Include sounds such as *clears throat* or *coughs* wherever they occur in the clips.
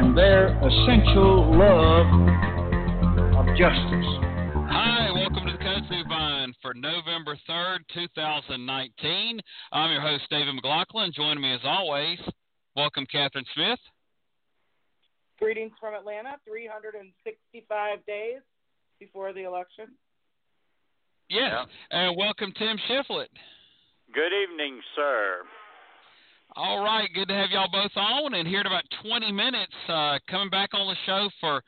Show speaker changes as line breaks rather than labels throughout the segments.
and their essential love of justice.
Hi, welcome to the Kudzu Vine for November 3rd, 2019. I'm your host, David McLaughlin. Joining me as always, welcome Catherine Smith.
Greetings from Atlanta, 365 days before the election.
Yes, and welcome Tim Shiflett.
Good evening, sir.
All right, good to have y'all both on. And here in about 20 minutes, uh, coming back on the show for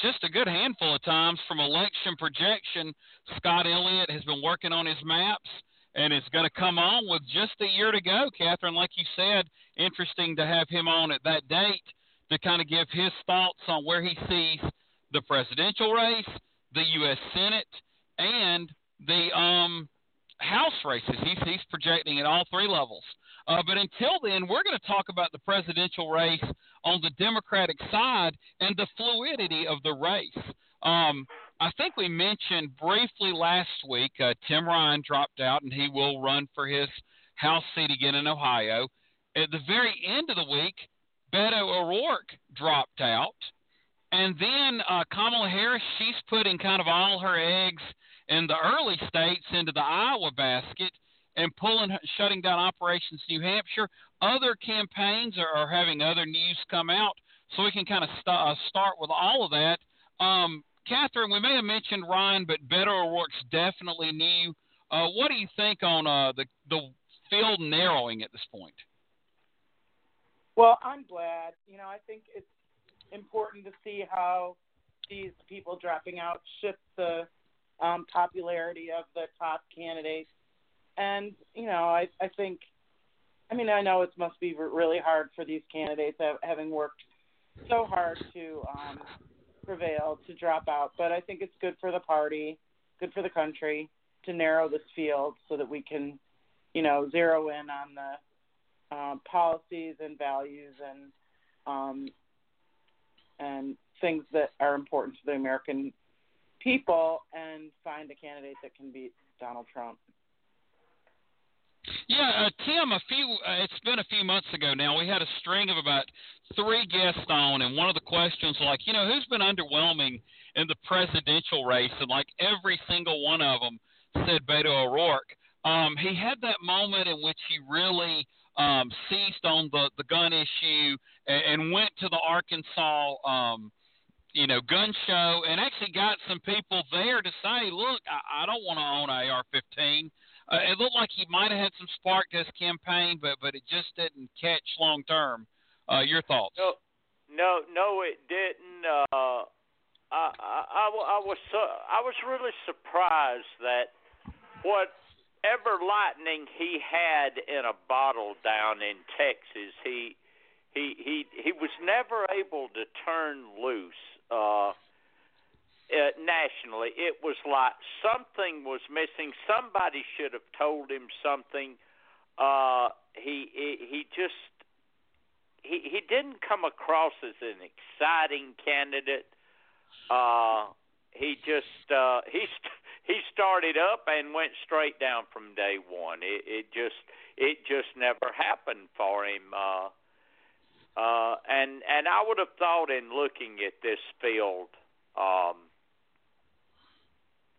just a good handful of times from election projection. Scott Elliott has been working on his maps and is going to come on with just a year to go. Catherine, like you said, interesting to have him on at that date to kind of give his thoughts on where he sees the presidential race, the U.S. Senate, and the um, House races. He's, he's projecting at all three levels. Uh, but until then, we're going to talk about the presidential race on the Democratic side and the fluidity of the race. Um, I think we mentioned briefly last week uh, Tim Ryan dropped out and he will run for his House seat again in Ohio. At the very end of the week, Beto O'Rourke dropped out. And then uh, Kamala Harris, she's putting kind of all her eggs in the early states into the Iowa basket and pulling, shutting down operations New Hampshire. Other campaigns are, are having other news come out, so we can kind of st- uh, start with all of that. Um, Catherine, we may have mentioned Ryan, but Beto O'Rourke's definitely new. Uh, what do you think on uh, the the field narrowing at this point?
Well, I'm glad. You know, I think it's important to see how these people dropping out shift the um, popularity of the top candidates. And you know, I I think, I mean, I know it must be really hard for these candidates having worked so hard to um, prevail to drop out. But I think it's good for the party, good for the country to narrow this field so that we can, you know, zero in on the uh, policies and values and um, and things that are important to the American people and find a candidate that can beat Donald Trump.
Yeah, uh, Tim. A few. Uh, it's been a few months ago now. We had a string of about three guests on, and one of the questions like, you know, who's been underwhelming in the presidential race? And like every single one of them said Beto O'Rourke. Um, he had that moment in which he really um, seized on the the gun issue and, and went to the Arkansas. Um, you know, gun show and actually got some people there to say, look, I, I don't want to own an AR-15. Uh, it looked like he might have had some spark to his campaign, but but it just didn't catch long term. Uh, your thoughts?
No, no, no, it didn't. Uh, I, I, I, I was so, I was really surprised that whatever lightning he had in a bottle down in Texas, he he he he was never able to turn loose. Uh, uh, nationally, it was like something was missing. Somebody should have told him something. Uh, he, he just he he didn't come across as an exciting candidate. Uh, he just uh, *laughs* he st- he started up and went straight down from day one. It, it just it just never happened for him. Uh, uh, and and I would have thought in looking at this field. Um,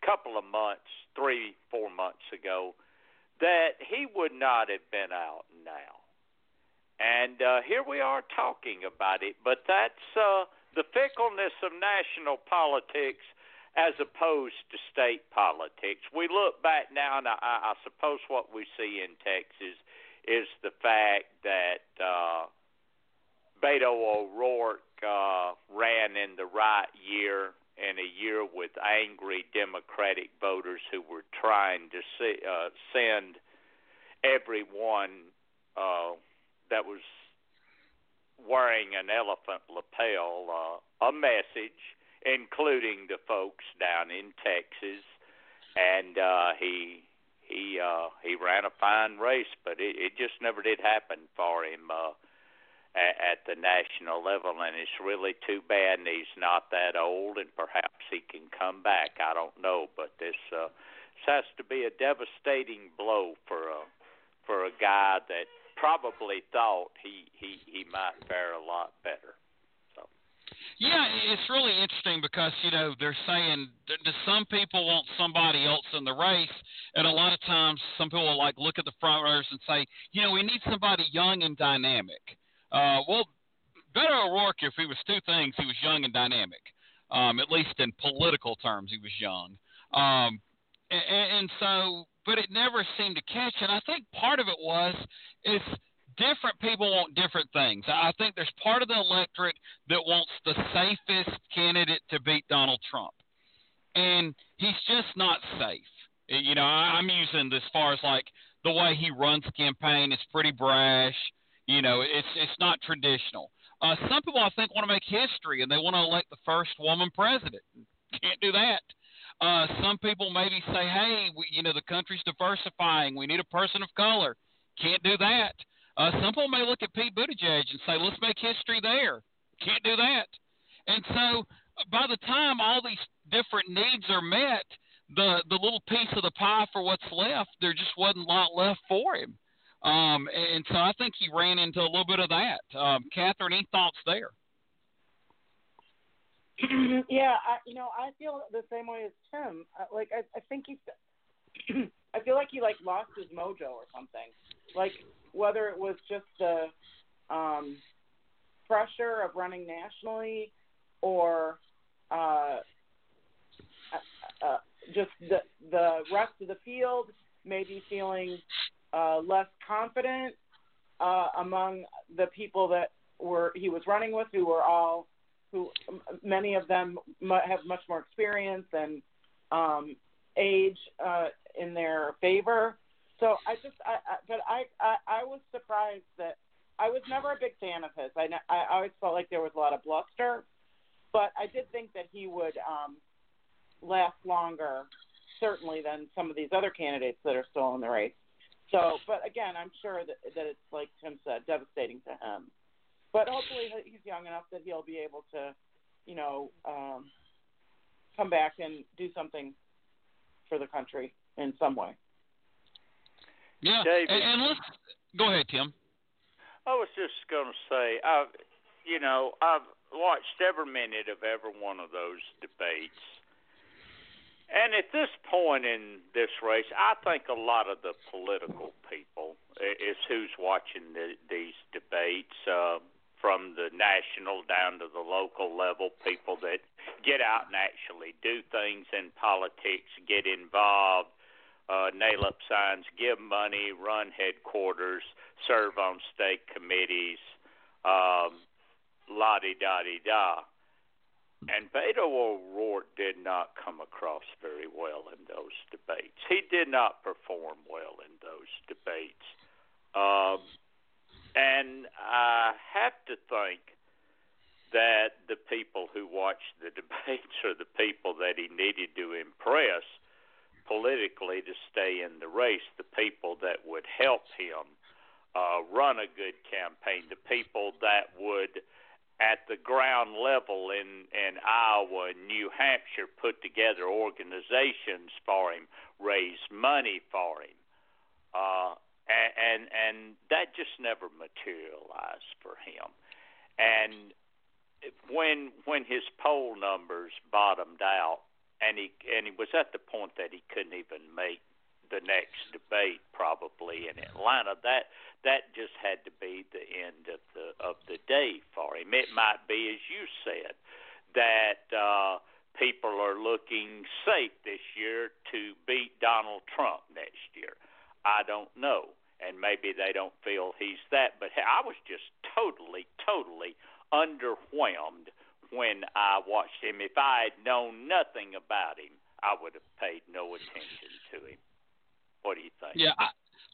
couple of months, three, four months ago, that he would not have been out now. And uh, here we are talking about it, but that's uh, the fickleness of national politics as opposed to state politics. We look back now, and I, I suppose what we see in Texas is the fact that uh, Beto O'Rourke uh, ran in the right year in a year with angry Democratic voters who were trying to see, uh, send everyone uh, that was wearing an elephant lapel uh, a message, including the folks down in Texas, and uh, he he uh, he ran a fine race, but it, it just never did happen for him uh, at, the national level, and it's really too bad. And he's not that old, and perhaps he can come back. I don't know, but this uh, this has to be a devastating blow for a for a guy that probably thought he he he might fare a lot better.
Yeah, it's really interesting because you know they're saying do some people want somebody else in the race, and a lot of times some people will like look at the front runners and say, you know, we need somebody young and dynamic. Uh, well, Beto O'Rourke, if he was two things, he was young and dynamic. Um, at least in political terms, he was young. Um, and, and so, but it never seemed to catch. And I think part of it was is different people want different things. I think there's part of the electorate that wants the safest candidate to beat Donald Trump, and he's just not safe. You know, I'm using as far as like the way he runs campaign. It's pretty brash. You know, it's it's not traditional. Uh, some people I think want to make history and they want to elect the first woman president. Can't do that. Uh, some people maybe say, hey, we, you know, the country's diversifying. We need a person of color. Can't do that. Uh, some people may look at Pete Buttigieg and say, let's make history there. Can't do that. And so by the time all these different needs are met, the, the little piece of the pie for what's left, there just wasn't a lot left for him. Um, and so I think he ran into a little bit of that. Um, Catherine, any thoughts there? *clears throat*
yeah, I, you know, I feel the same way as Tim. Like, I, I think he's, *clears throat* I feel like he like lost his mojo or something. Like, whether it was just the um, pressure of running nationally or uh, uh, uh, just the the rest of the field maybe feeling uh, less confident uh, among the people that were he was running with, who were all who many of them have much more experience and um, age uh, in their favor. So I just, I, I but I, I, I was surprised that I was never a big fan of his. I, I always felt like there was a lot of bluster, but I did think that he would um, last longer, certainly than some of these other candidates that are still in the race. So, but again, I'm sure that that it's like Tim said, devastating to him. But hopefully he's young enough that he'll be able to, you know, um, come back and do something for the country in some way.
Yeah, David, and, and let's go ahead, Tim.
I was just going to say, I've, you know, I've watched every minute of every one of those debates. And at this point in this race, I think a lot of the political people is who's watching the, these debates, uh, from the national down to the local level. People that get out and actually do things in politics, get involved, uh, nail up signs, give money, run headquarters, serve on state committees, um, la di da di da. And Beto O'Rourke did not come across very well in those debates. He did not perform well in those debates. Um, and I have to think that the people who watched the *laughs* debates are the people that he needed to impress politically to stay in the race, the people that would help him uh, run a good campaign, the people that would, at the ground level in, in Iowa and New Hampshire, put together organizations for him, raise money for him. Uh, and, and and that just never materialized for him. And when when his poll numbers bottomed out, and he and he was at the point that he couldn't even make the next debate probably in Atlanta. That that just had to be the end of the of the day for him. It might be, as you said, that uh, people are looking safe this year to beat Donald Trump next year. I don't know, and maybe they don't feel he's that. But I was just totally, totally underwhelmed when I watched him. If I had known nothing about him, I would have paid no attention to him. What do you think?
Yeah, I,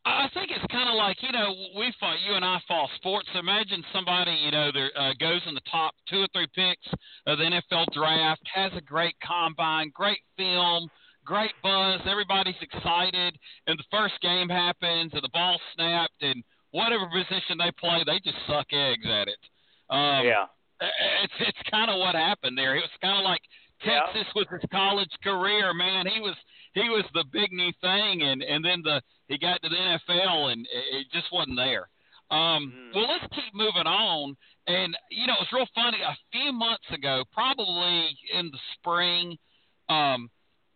I think it's kind of like you know we fought you and I fall sports. Imagine somebody you know there uh, goes in the top two or three picks of the NFL draft, has a great combine, great film, great buzz, everybody's excited, and the first game happens and the ball snapped and whatever position they play, they just suck eggs at it. Um,
yeah.
It's it's kind of what happened there. It was kind of like Texas
Yeah.
was his college career, man. He was he was the big new thing, and and then the he got to the NFL, and it, it just wasn't there. Um,
Mm.
Well, let's keep moving on. And you know, it's real funny. A few months ago, probably in the spring, um,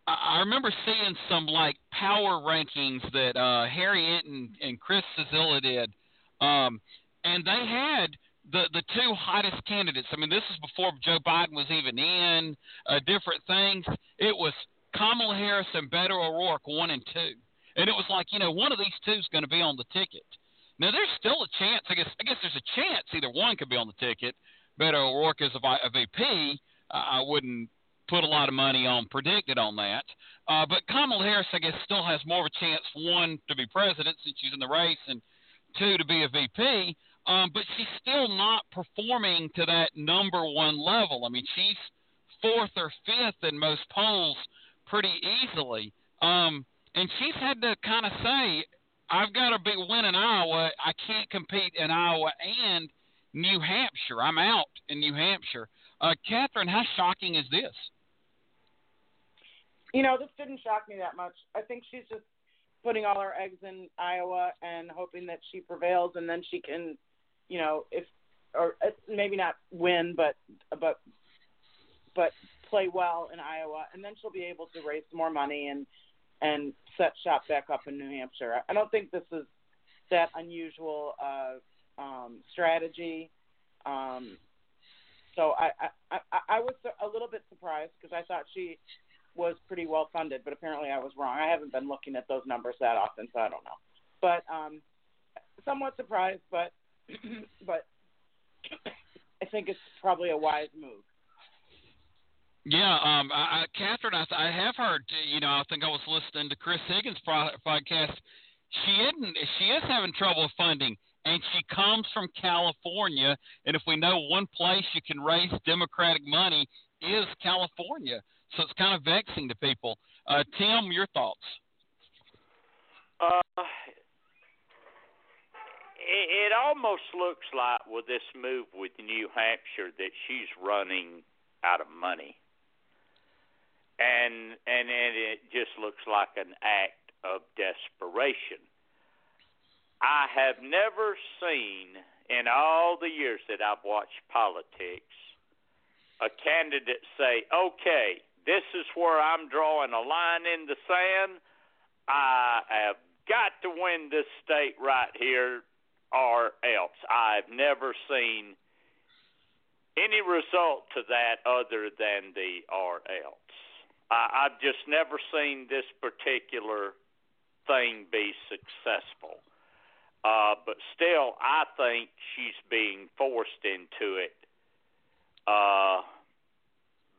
I I remember seeing some like power rankings that uh, Harry Enten and Chris Cillizza did, um, and they had the the two hottest candidates. I mean, this is before Joe Biden was even in. Uh, different things. It was Kamala Harris and Beto O'Rourke, one and two, and it was like you know one of these two is going to be on the ticket. Now there's still a chance. I guess I guess there's a chance either one could be on the ticket. Beto O'Rourke is a, a VP. Uh, I wouldn't put a lot of money on predicted on that. Uh, but Kamala Harris, I guess, still has more of a chance one to be president since she's in the race, and two to be a VP. Um, but she's still not performing to that number one level. I mean, she's fourth or fifth in most polls pretty easily. Um, and she's had to kind of say, I've got a big win in Iowa. I can't compete in Iowa and New Hampshire. I'm out in New Hampshire. Uh, Catherine, how shocking is this?
You know, this didn't shock me that much. I think she's just putting all her eggs in Iowa and hoping that she prevails, and then she can, you know, if or uh, maybe not win, but but but play well in Iowa, and then she'll be able to raise more money and and set shop back up in New Hampshire. I don't think this is that unusual uh, um, strategy. Um, so I, I, I, I was a little bit surprised because I thought she was pretty well funded, but apparently I was wrong. I haven't been looking at those numbers that often, so I don't know. But um, somewhat surprised, but *clears throat* but I think it's probably a wise move.
Yeah, um, I, I, Catherine, I, I have heard. You know, I think I was listening to Chris Higgins' pro- podcast. She isn't. She is having trouble funding, and she comes from California. And if we know one place you can raise Democratic money is California, so it's kind of vexing to people. Uh, Tim, your thoughts?
Uh, it, it almost looks like with this move with New Hampshire that she's running out of money, and and and it just looks like an act of desperation. I have never seen in all the years that I've watched politics a candidate say, "Okay, this is where I'm drawing a line in the sand. I have got to win this state right here, or else." I've never seen any result to that other than the or else. I, I've just never seen this particular thing be successful. Uh, but still, I think she's being forced into it uh,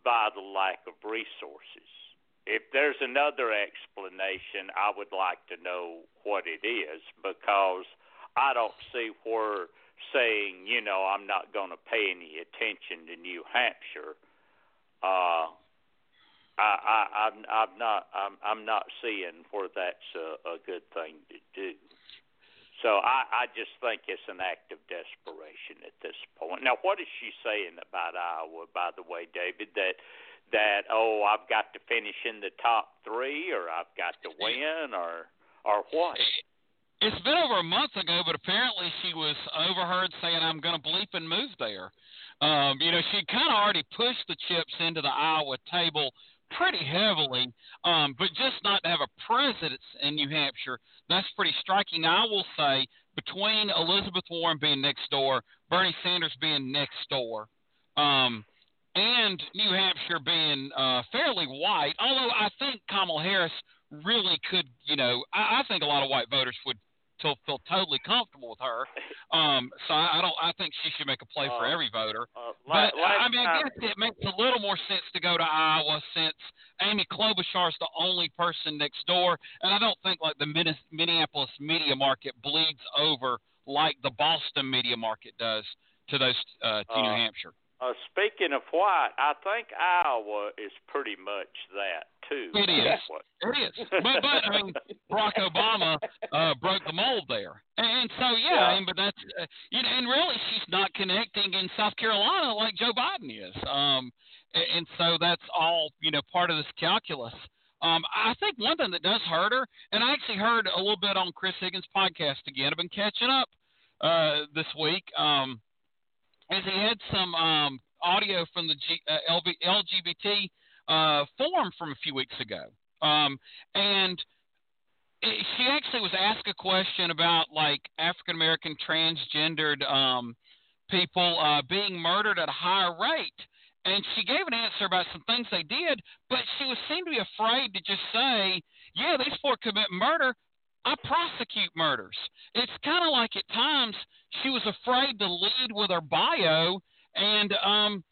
by the lack of resources. If there's another explanation, I would like to know what it is because I don't see where saying, you know, I'm not going to pay any attention to New Hampshire. Uh, I, I, I'm, not, I'm, I'm not seeing where that's a, a good thing to do. So I, I just think it's an act of desperation at this point. Now, what is she saying about Iowa? By the way, David, that that oh, I've got to finish in the top three, or I've got to win, or or what?
It's been over a month ago, but apparently she was overheard saying, "I'm going to bleep and move there." Um, you know, she kind of already pushed the chips into the Iowa table pretty heavily, um, but just not to have a presence in New Hampshire, that's pretty striking. Now, I will say, between Elizabeth Warren being next door, Bernie Sanders being next door, um, and New Hampshire being uh, fairly white, although I think Kamala Harris really could, you know, I, I think a lot of white voters would to feel totally comfortable with her. Um, so I, I don't. I think she should make a play for
Uh,
every voter.
Uh,
But
la- last
I mean, I guess it makes a little more sense to go to Iowa since Amy Klobuchar is the only person next door, and I don't think like the Minneapolis media market bleeds over like the Boston media market does to those uh, to uh, New Hampshire.
Uh, speaking of white, I think Iowa is pretty much that too.
It is. It is. But but I mean, Barack Obama uh, broke the mold there, and so yeah. yeah. I mean, but that's uh, you know, and really she's not connecting in South Carolina like Joe Biden is. Um, and, and so that's all you know part of this calculus. Um, I think one thing that does hurt her, and I actually heard a little bit on Chris Higgins' podcast again. I've been catching up uh, this week. Um, as he had some um, audio from the G, uh, LB, LGBT uh, forum from a few weeks ago, um, and she actually was asked a question about like African American transgendered um, people uh, being murdered at a higher rate. And she gave an answer about some things they did, but she was seemed to be afraid to just say, "Yeah, these four commit murder. I prosecute murders." It's kind of like at times she was afraid to lead with her bio, and um,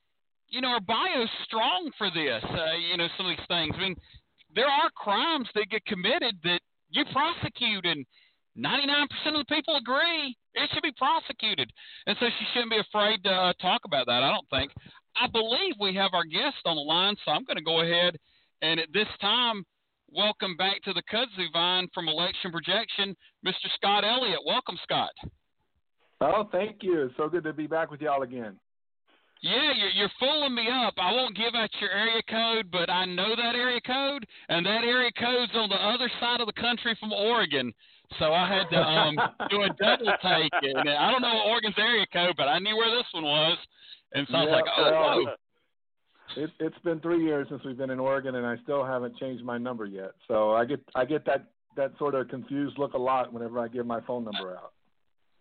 you know, her bio's strong for this. Uh, you know, some of these things. I mean, there are crimes that get committed that you prosecute, and 99% of the people agree it should be prosecuted, and so she shouldn't be afraid to uh, talk about that. I don't think. I believe we have our guest on the line, so I'm going to go ahead and at this time welcome back to the kudzu vine from Election Projection, Mr. Scott Elliott. Welcome, Scott.
Oh, thank you. So good to be back with y'all again.
Yeah, you're, you're fooling me up. I won't give out your area code, but I know that area code, and that area code's on the other side of the country from Oregon. So I had to um, *laughs* do a double take. And I don't know Oregon's area code, but I knew where this one was. And so I was like, oh,
well, It, it's been three years since we've been in Oregon, and I still haven't changed my number yet. So I get I get that that sort of confused look a lot whenever I give my phone number out.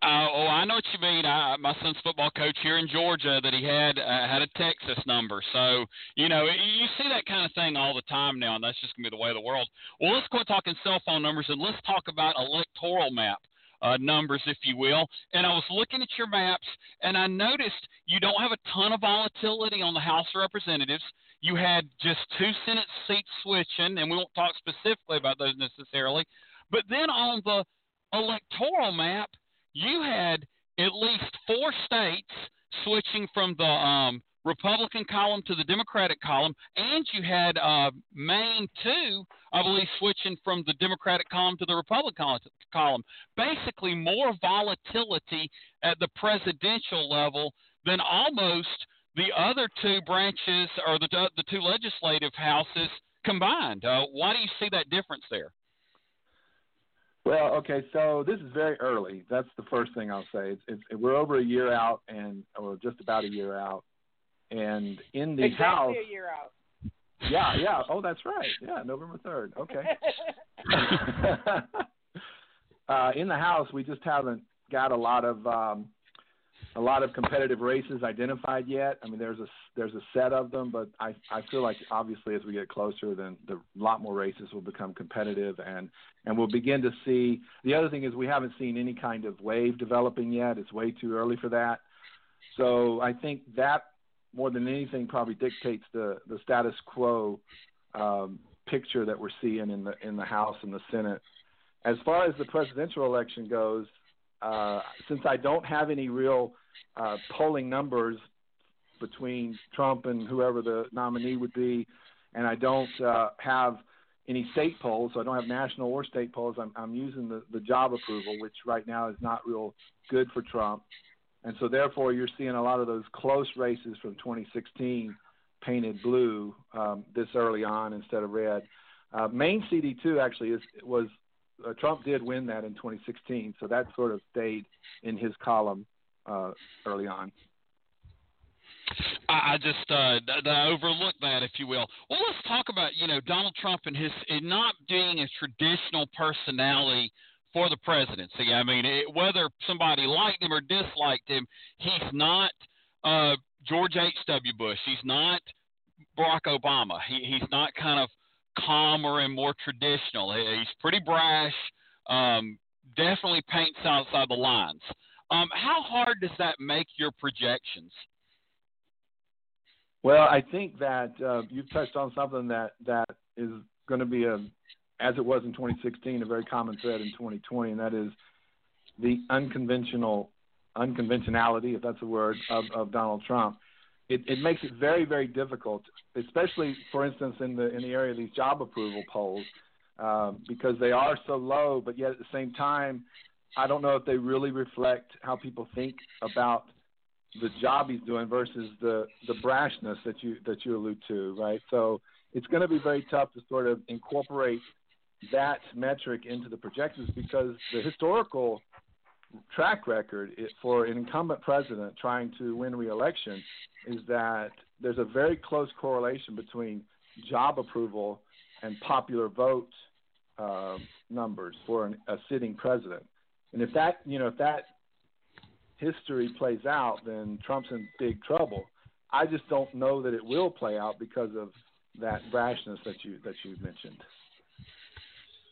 Uh, oh, I know what you mean. I, my son's football coach here in Georgia that he had uh, had a Texas number. So you know you see that kind of thing all the time now, and that's just gonna be the way of the world. Well, let's quit talking cell phone numbers and let's talk about electoral map. Uh, numbers, if you will. And I was looking at your maps, and I noticed you don't have a ton of volatility on the House of Representatives. You had just two Senate seats switching, and we won't talk specifically about those necessarily. But then on the electoral map, you had at least four states switching from the um, Republican column to the Democratic column, and you had uh, Maine too, I believe, switching from the Democratic column to the Republican column. Basically, more volatility at the presidential level than almost the other two branches or the the two legislative houses combined. Uh, why do you see that difference there?
Well, okay, so this is very early. That's the first thing I'll say. It's, it's we're over a year out, and or just about a year out, and in the
exactly
house.
a year out.
Yeah, yeah. Oh, that's right. Yeah, November third. Okay. *laughs* uh, in the house, we just haven't got a lot of um, a lot of competitive races identified yet. I mean, there's a there's a set of them, but I I feel like obviously as we get closer, then the lot more races will become competitive, and and we'll begin to see. The other thing is we haven't seen any kind of wave developing yet. It's way too early for that. So I think that more than anything probably dictates the the status quo um, picture that we're seeing in the in the House and the Senate. As far as the presidential election goes, uh, since I don't have any real uh, polling numbers between Trump and whoever the nominee would be, and I don't uh, have any state polls, so I don't have national or state polls. I'm, I'm using the, the job approval, which right now is not real good for Trump. And so, therefore, you're seeing a lot of those close races from 2016 painted blue um, this early on instead of red. Uh, Maine CD2 actually is was uh, Trump did win that in 2016, so that sort of stayed in his column uh, early on.
I just uh, overlooked that, if you will. Well, let's talk about you know Donald Trump and his not being a traditional personality for the presidency. I mean, it, whether somebody liked him or disliked him, he's not uh, George H. W. Bush. He's not Barack Obama. He, he's not kind of calmer and more traditional. He's pretty brash. Um, definitely paints outside the lines. Um, how hard does that make your projections?
Well, I think that uh, you've touched on something that that is going to be a, as it was in 2016, a very common thread in 2020, and that is the unconventional unconventionality, if that's a word, of, of Donald Trump. It, it makes it very, very difficult, especially, for instance, in the in the area of these job approval polls, um, because they are so low, but yet at the same time, I don't know if they really reflect how people think about the job he's doing versus the the brashness that you that you allude to, right? So it's going to be very tough to sort of incorporate that metric into the projections because the historical track record for an incumbent president trying to win re-election is that there's a very close correlation between job approval and popular vote uh, numbers for an, a sitting president. And if that, you know, if that history plays out, then Trump's in big trouble. I just don't know that it will play out because of that brashness that you that you mentioned.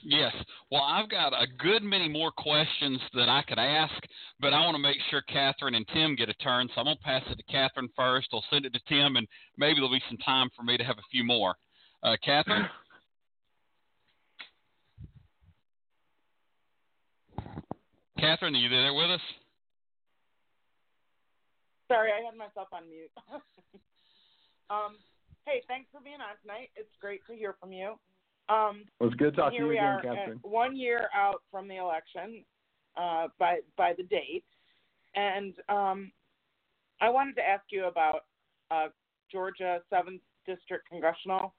Yes. Well, I've got a good many more questions that I could ask, but I want to make sure Catherine and Tim get a turn. So I'm going to pass it to Catherine first. I'll send it to Tim, and maybe there'll be some time for me to have a few more. Uh, Catherine? Catherine, are you there with us?
Sorry, I had myself on mute. *laughs* um, hey, thanks for being on tonight. It's great to hear from you. Um,
well, it's good talking
to
you
again,
are, Catherine.
one year out from the election uh, by by the date, and um, I wanted to ask you about uh, Georgia seventh district congressional.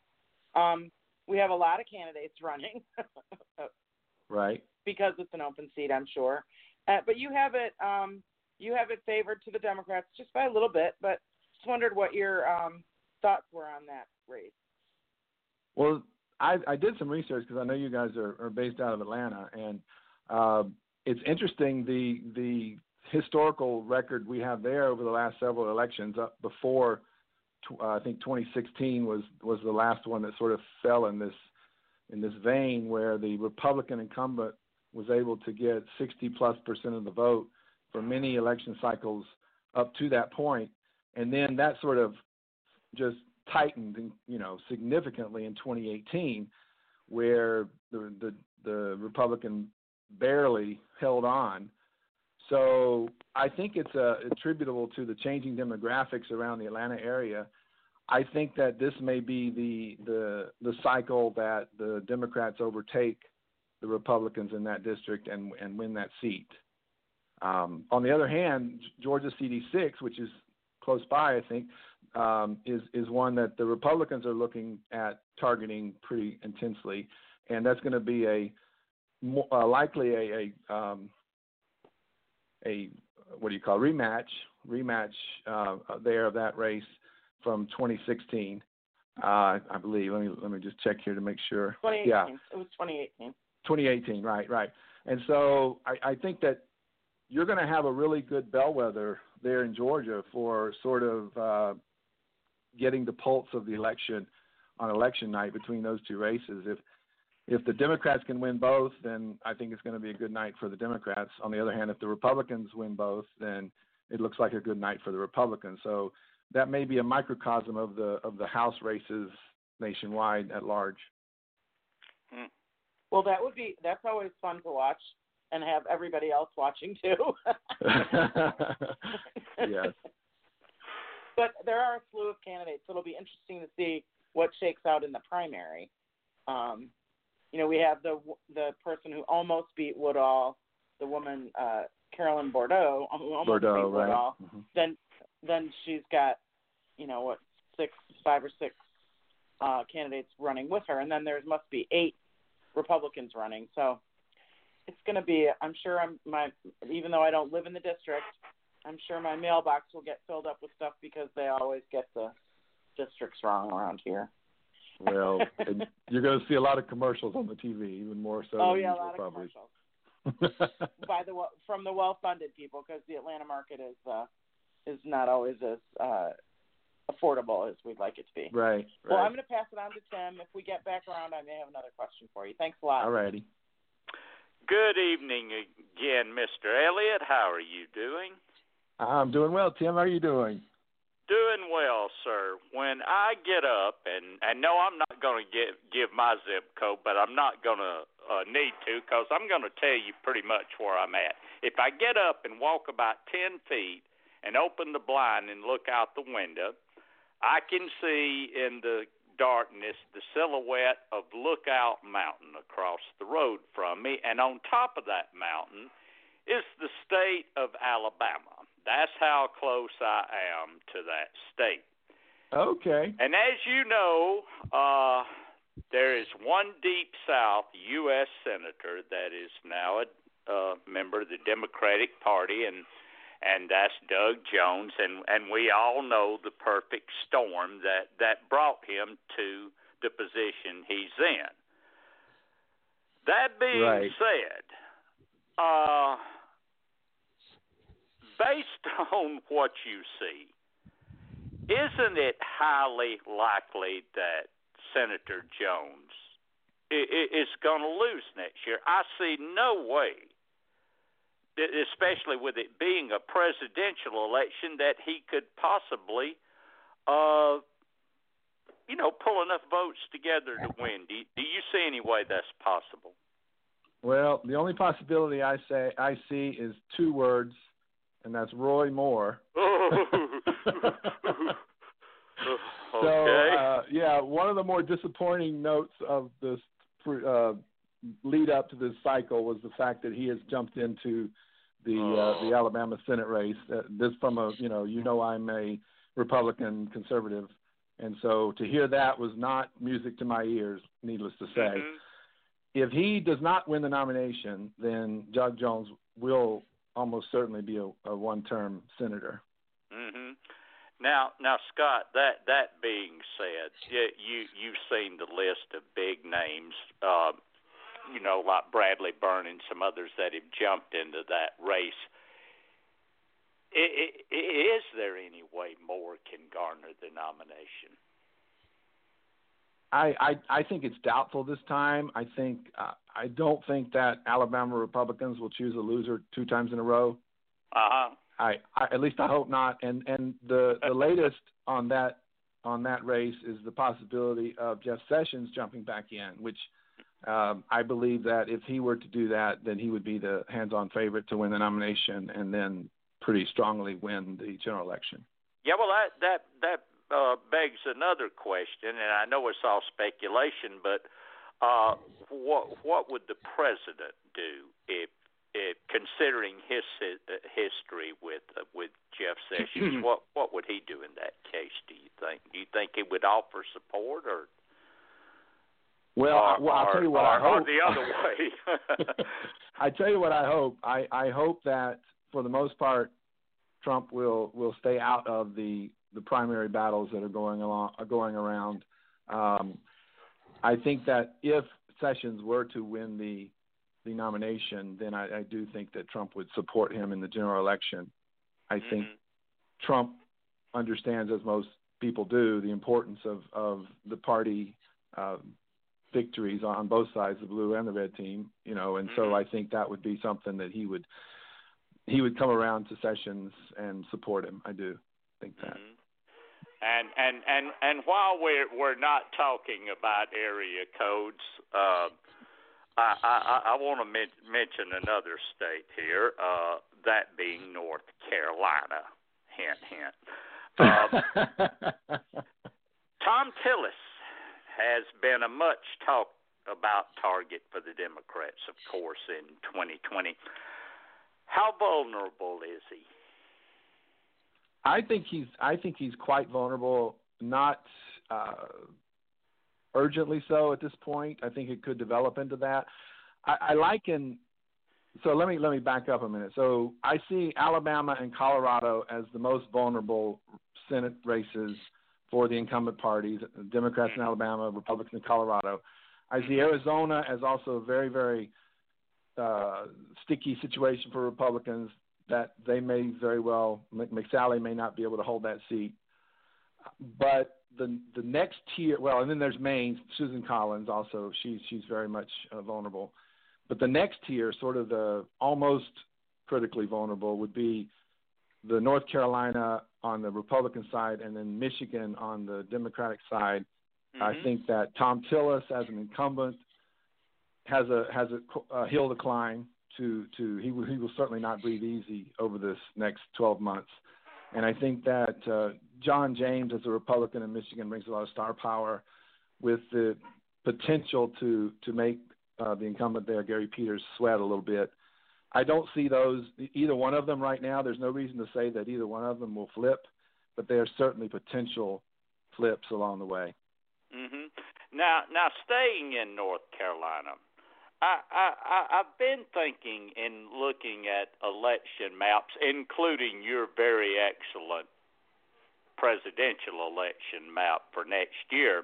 Um, we have a lot of candidates running, *laughs*
right?
Because it's an open seat, I'm sure. Uh, but you have it um, you have it favored to the Democrats just by a little bit. But just wondered what your um, thoughts were on that race.
Well, I, I did some research because I know you guys are, are based out of Atlanta, and uh, it's interesting the the historical record we have there over the last several elections. Uh, before, uh, I think 2016 was was the last one that sort of fell in this in this vein where the Republican incumbent was able to get 60 plus percent of the vote for many election cycles up to that point, and then that sort of just tightened, you know, significantly in 2018, where the the, the Republican barely held on. So I think it's uh, attributable to the changing demographics around the Atlanta area. I think that this may be the the the cycle that the Democrats overtake the Republicans in that district and and win that seat. Um, on the other hand, Georgia CD6, which is close by, I think, um, is is one that the Republicans are looking at targeting pretty intensely, and that's going to be a uh, likely a a, um, a what do you call rematch rematch uh, there of that race from 2016. Uh, I believe. Let me let me just check here to make sure.
2018. Yeah, it was 2018.
2018, right, right. And so I, I think that you're going to have a really good bellwether there in Georgia for sort of uh, getting the pulse of the election on election night between those two races. If if the Democrats can win both, then I think it's going to be a good night for the Democrats. On the other hand, if the Republicans win both, then it looks like a good night for the Republicans. So that may be a microcosm of the of the House races nationwide at large.
Hmm. Well, that would be that's always fun to watch and have everybody else watching too. *laughs* *laughs*
yes.
But there are a slew of candidates. So it'll be interesting to see what shakes out in the primary. Um, you know, we have the the person who almost beat Woodall, the woman uh, Carolyn Bourdeaux, who almost
Bourdeaux,
beat Woodall.
Right. Mm-hmm.
Then then she's got, you know, what six, five or six uh, candidates running with her, and then there must be eight Republicans running. So it's going to be. I'm sure I'm my even though I don't live in the district, I'm sure my mailbox will get filled up with stuff because they always get the districts wrong around here.
Well, *laughs* you're going to see a lot of commercials on the TV, even more so.
Oh
yeah, a lot
probably.
of
commercials. By the from the well-funded people, because the Atlanta market is uh, is not always as uh, affordable as we'd like it to be.
Right.
Well. I'm going to pass it on to Tim. If we get back around, I may have another question for you. Thanks a lot.
All righty.
Good evening again, Mr. Elliott. How are you doing?
I'm doing well, Tim. How are you doing?
Doing well, sir. When I get up, and and no, I'm not going to give give my zip code, but I'm not going to uh, need to because I'm going to tell you pretty much where I'm at. If I get up and walk about ten feet and open the blind and look out the window, I can see in the darkness the silhouette of Lookout Mountain across the road from me, and on top of that mountain is the state of Alabama. That's how close I am to that state.
Okay.
And as you know, uh, there is one deep South U.S. senator that is now a uh, member of the Democratic Party, and and that's Doug Jones, and and we all know the perfect storm that that brought him to the position he's in. That being
right.
said, uh, based *laughs* on what you see, isn't it highly likely that Senator Jones is going to lose next year? I see no way, especially with it being a presidential election, that he could possibly, uh, you know, pull enough votes together to win. Do do you see any way that's possible?
Well, the only possibility I say I see is two words and that's Roy Moore. *laughs* *laughs*
So
uh, yeah, one of the more disappointing notes of this uh, lead up to this cycle was the fact that he has jumped into the
oh.
uh, the Alabama Senate race. Uh, this from a you know you know I'm a Republican conservative, and so to hear that was not music to my ears. Needless to say,
mm-hmm.
if he does not win the nomination, then Doug Jones will almost certainly be a, a one-term senator.
Mm-hmm. Now, now, Scott. That that being said, you you've seen the list of big names, uh, you know, like Bradley Byrne and some others that have jumped into that race. Is there any way Moore can garner the nomination?
I, I I think it's doubtful this time. I think uh, I don't think that Alabama Republicans will choose a loser two times in a row.
Uh-huh.
I, I at least I hope not. And and the the latest on that on that race is the possibility of Jeff Sessions jumping back in, which um, I believe that if he were to do that, then he would be the hands-on favorite to win the nomination, and then pretty strongly win the general election.
Yeah, well, that that that uh, begs another question, and I know it's all speculation, but uh, what what would the president do if, if considering his uh, history with uh, with Jeff Sessions, *clears throat* what what would he do in that case? Do you think? Do you think he would offer support or?
Well,
or,
well I'll
or,
tell you what
or,
I hope.
Or the other way. *laughs*
I tell you what I hope. I I hope that for the most part, Trump will will stay out of the the primary battles that are going along are going around. Um, I think that if Sessions were to win the the nomination, then I, I do think that Trump would support him in the general election. I
mm-hmm.
think Trump understands, as most people do, the importance of of the party uh, victories on both sides, the blue and the red team. You know, and
mm-hmm.
so I think that would be something that he would he would come around to Sessions and support him. I do think that.
Mm-hmm. And and and and while we're we're not talking about area codes, uh, I I, I want to men- mention another state here, uh, that being North Carolina. Hint hint. *laughs* Uh, Thom Tillis has been a much talked about target for the Democrats, of course, in 2020. How vulnerable is he?
I think he's I think he's quite vulnerable. Not uh, urgently so at this point. I think it could develop into that. I, I liken. So let me let me back up a minute. So I see Alabama and Colorado as the most vulnerable Senate races for the incumbent parties: Democrats in Alabama, Republicans in Colorado. I see Arizona as also a very very uh, sticky situation for Republicans that they may very well McSally may not be able to hold that seat. But the the next tier, well, and then there's Maine, Susan Collins also. She's she's very much uh, vulnerable. But the next tier, sort of the almost critically vulnerable, would be the North Carolina on the Republican side, and then Michigan on the Democratic side.
Mm-hmm.
I think that Thom Tillis, as an incumbent, has a has a, a hill to climb. To to he will, he will certainly not breathe easy over this next 12 months. And I think that uh, John James, as a Republican in Michigan, brings a lot of star power, with the potential to to make uh, the incumbent there, Gary Peters, sweat a little bit. I don't see those either one of them right now. There's no reason to say that either one of them will flip, but there are certainly potential flips along the way.
Mm-hmm. Now, now staying in North Carolina, I, I, I've been thinking in looking at election maps, including your very excellent presidential election map for next year,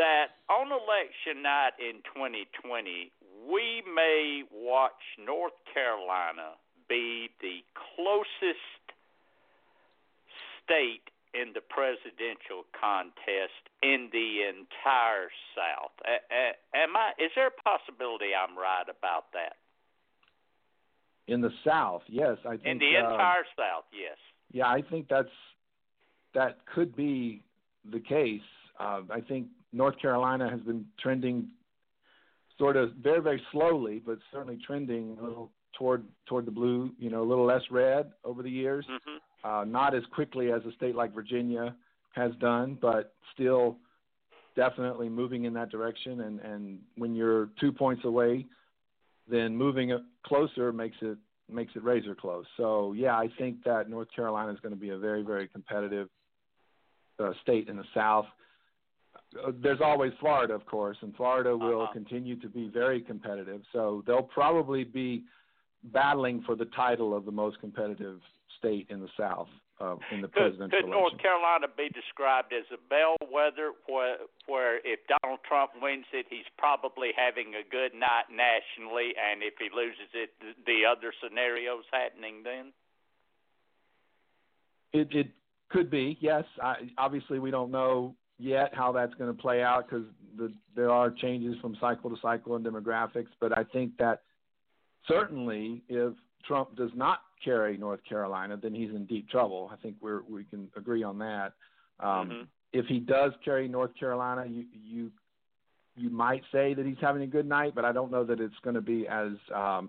that on election night in 2020, we may watch North Carolina be the closest state in the presidential contest in the entire South. am I? Is there a possibility I'm right about that?
In the South, yes, I think.
In the
uh,
entire South, yes.
Yeah, I think that's that could be the case. Uh, I think North Carolina has been trending sort of very very slowly, but certainly trending a little toward toward the blue. You know, a little less red over the years.
Mm-hmm.
Uh, not as quickly as a state like Virginia has done, but still definitely moving in that direction. And and when you're two points away, then moving closer makes it makes it razor close. So yeah, I think that North Carolina is going to be a very very competitive uh, state in the South. Uh, there's always Florida, of course, and Florida will
Uh-huh.
continue to be very competitive. So they'll probably be battling for the title of the most competitive state in the South uh, in the
Could,
presidential
could North. Carolina be described as a bellwether where, where if Donald Trump wins it, he's probably having a good night nationally, and if he loses it, the other scenarios happening then?
It, it could be, yes. I, obviously, we don't know yet how that's going to play out because the, there are changes from cycle to cycle in demographics. But I think that certainly, if Trump does not carry North Carolina, then he's in deep trouble. I think we're we can agree on that. Um,
Mhm.
If he does carry North Carolina, you you you might say that he's having a good night, but I don't know that it's going to be as um,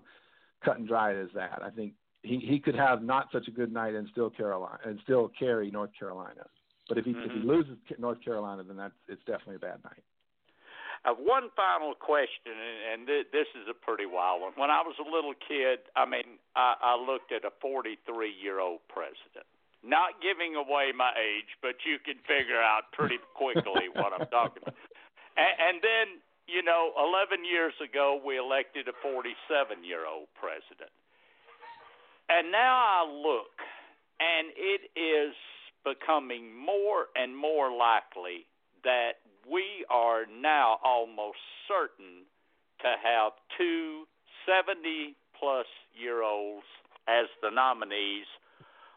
cut and dried as that. I think he he could have not such a good night and still Carolina and still carry North Carolina. But if he if he
Mhm.
loses North Carolina, then that's it's definitely a bad night.
Uh, one final question, and, and th- this is a pretty wild one. When I was a little kid, I mean, I, I looked at a 43 year old president. Not giving away my age, but you can figure out pretty quickly *laughs* what I'm talking about. And, and then, you know, 11 years ago, we elected a 47 year old president. And now I look, and it is becoming more and more likely that we are now almost certain to have two 70 plus year olds as the nominees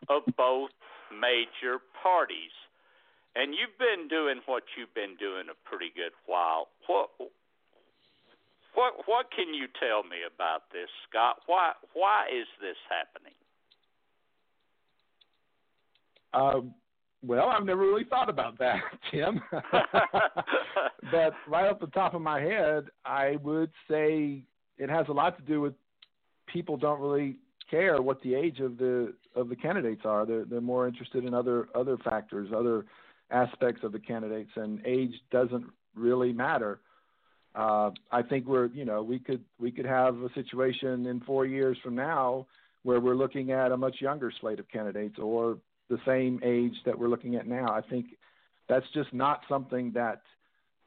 of both major parties. And you've been doing what you've been doing a pretty good while. What what what can you tell me about this, Scott? Why why is this happening?
Um, well, I've never really thought about that, *laughs* Tim. *laughs* but right off the top of my head, I would say it has a lot to do with people don't really care what the age of the of the candidates are. They're they're more interested in other other factors, other aspects of the candidates, and age doesn't really matter. Uh, I think we're you know we could we could have a situation in four years from now where we're looking at a much younger slate of candidates or the same age that we're looking at now. I think that's just not something that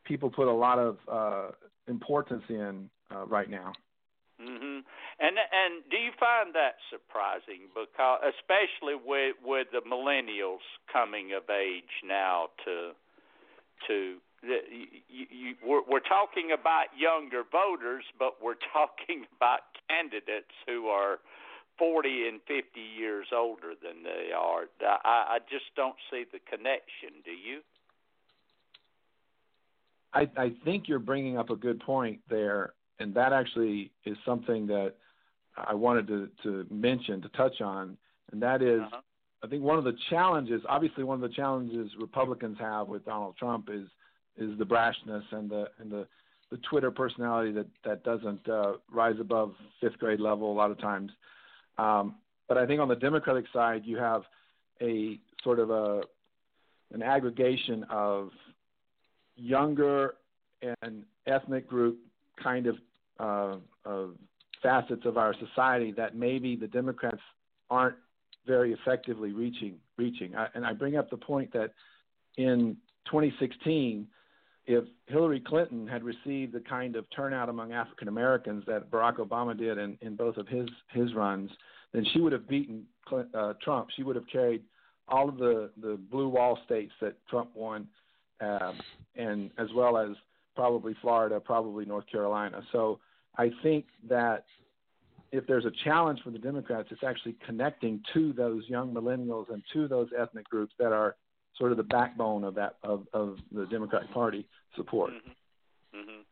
people put a lot of uh, importance in uh, right now.
hmm And and do you find that surprising? Because especially with with the millennials coming of age now to to the, you, you, we're, we're talking about younger voters, but we're *laughs* talking about candidates who are 40 and 50 years older than they are. I, I just don't see the connection. Do you?
I, I think you're bringing up a good point there, and that actually is something that I wanted to, to mention, to touch on, and that is
Uh-huh.
I think one of the challenges, obviously, one of the challenges Republicans have with Donald Trump is is the brashness and the and the the Twitter personality that that doesn't uh, rise above fifth grade level a lot of times. Um, but I think on the Democratic side, you have a sort of a an aggregation of younger and ethnic group kind of, uh, of facets of our society that maybe the Democrats aren't very effectively reaching. Reaching, I, and I bring up the point that in 2016, if Hillary Clinton had received the kind of turnout among African Americans that Barack Obama did in, in both of his his runs, then she would have beaten uh, Trump. She would have carried all of the the blue wall states that Trump won, um, and as well as probably Florida, probably North Carolina. So I think that if there's a challenge for the Democrats, it's actually connecting to those young millennials and to those ethnic groups that are sort of the backbone of that of, of the Democratic Party support.
Mm-hmm. Mm-hmm.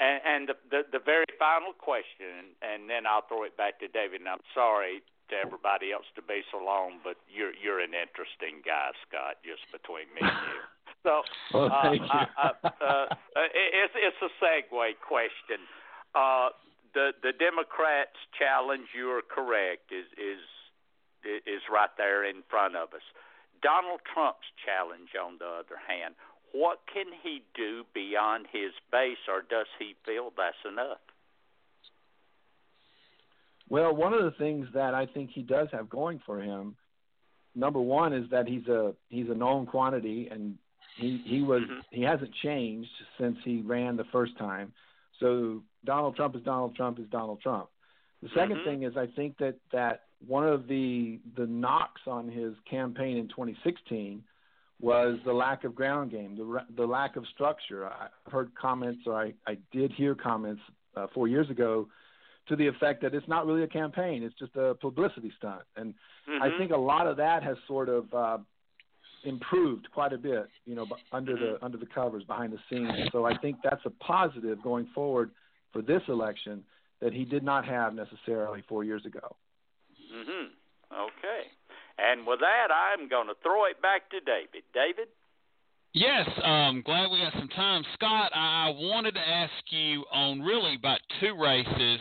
And, and the, the the very final question, and then I'll throw it back to David. And I'm sorry to everybody else to be so long, but you're you're an interesting guy, Scott. Just between me and you. *laughs* So,
well,
uh,
you.
uh, uh, uh, it's it's a segue question. Uh, the the Democrats' challenge, you are correct, is is is right there in front of us. Donald Trump's challenge, on the other hand, what can he do beyond his base, or does he feel that's enough?
Well, one of the things that I think he does have going for him, number one, is that he's a he's a known quantity, and he he was
mm-hmm.
he hasn't changed since he ran the first time. So Donald Trump is Donald Trump is Donald Trump. The 2nd
Mhm.
thing is I think that that one of the the knocks on his campaign in 2016 was the lack of ground game, the the lack of structure. I I've heard comments, or I I did hear comments uh, four years ago to the effect that it's not really a campaign; it's just a publicity stunt. And I
Mhm.
think a lot of that has sort of uh, improved quite a bit, you know, under the under the covers, behind the scenes. So I think that's a positive going forward for this election that he did not have necessarily four years ago.
Hmm Okay. And with that, I'm going to throw it back to David. David?
Yes, um, glad we got some time. Scott, I wanted to ask you on really about two races,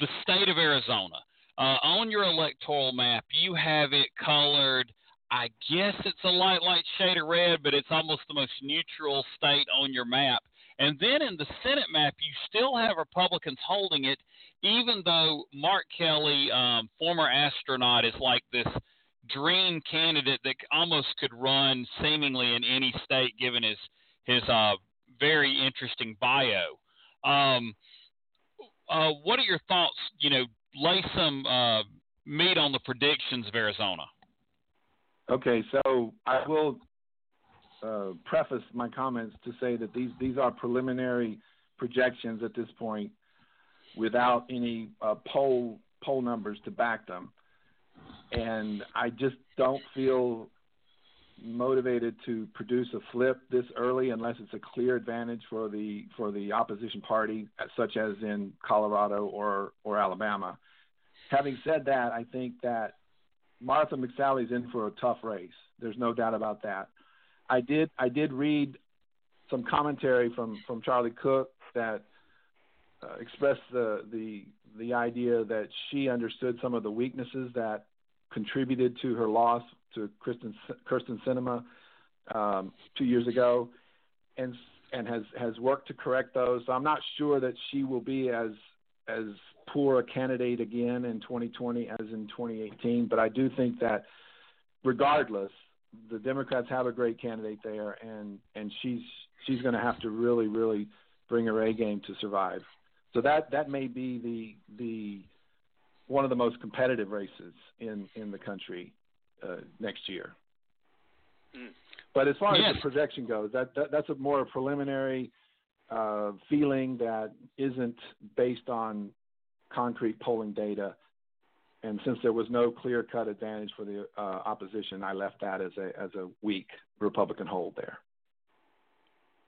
the state of Arizona. Uh, on your electoral map, you have it colored, I guess it's a light, light shade of red, but it's almost the most neutral state on your map. And then in the Senate map, you still have Republicans holding it, even though Mark Kelly, um, former astronaut, is like this dream candidate that almost could run seemingly in any state, given his his uh, very interesting bio. Um, uh, what are your thoughts? You know, lay some uh, meat on the predictions of Arizona.
Okay, so I will uh, preface my comments to say that these these are preliminary projections at this point, without any uh, poll poll numbers to back them, and I just don't feel motivated to produce a flip this early unless it's a clear advantage for the for the opposition party, such as in Colorado or or Alabama. Having said that, I think that Martha McSally's in for a tough race. There's no doubt about that. I did I did read some commentary from from Charlie Cook that uh, expressed the the the idea that she understood some of the weaknesses that contributed to her loss to Kristen Kyrsten Sinema um, two years ago, and and has has worked to correct those. So I'm not sure that she will be as as poor a candidate again in 2020 as in 2018. But I do think that regardless, the Democrats have a great candidate there, and and she's she's going to have to really really bring her A game to survive. So that that may be the the one of the most competitive races in in the country uh, next year.
Mm.
But as far
Yes.
as the projection goes, that, that that's a more preliminary uh, feeling that isn't based on concrete polling data. And since there was no clear cut advantage for the uh, opposition, I left that as a as a weak Republican hold there.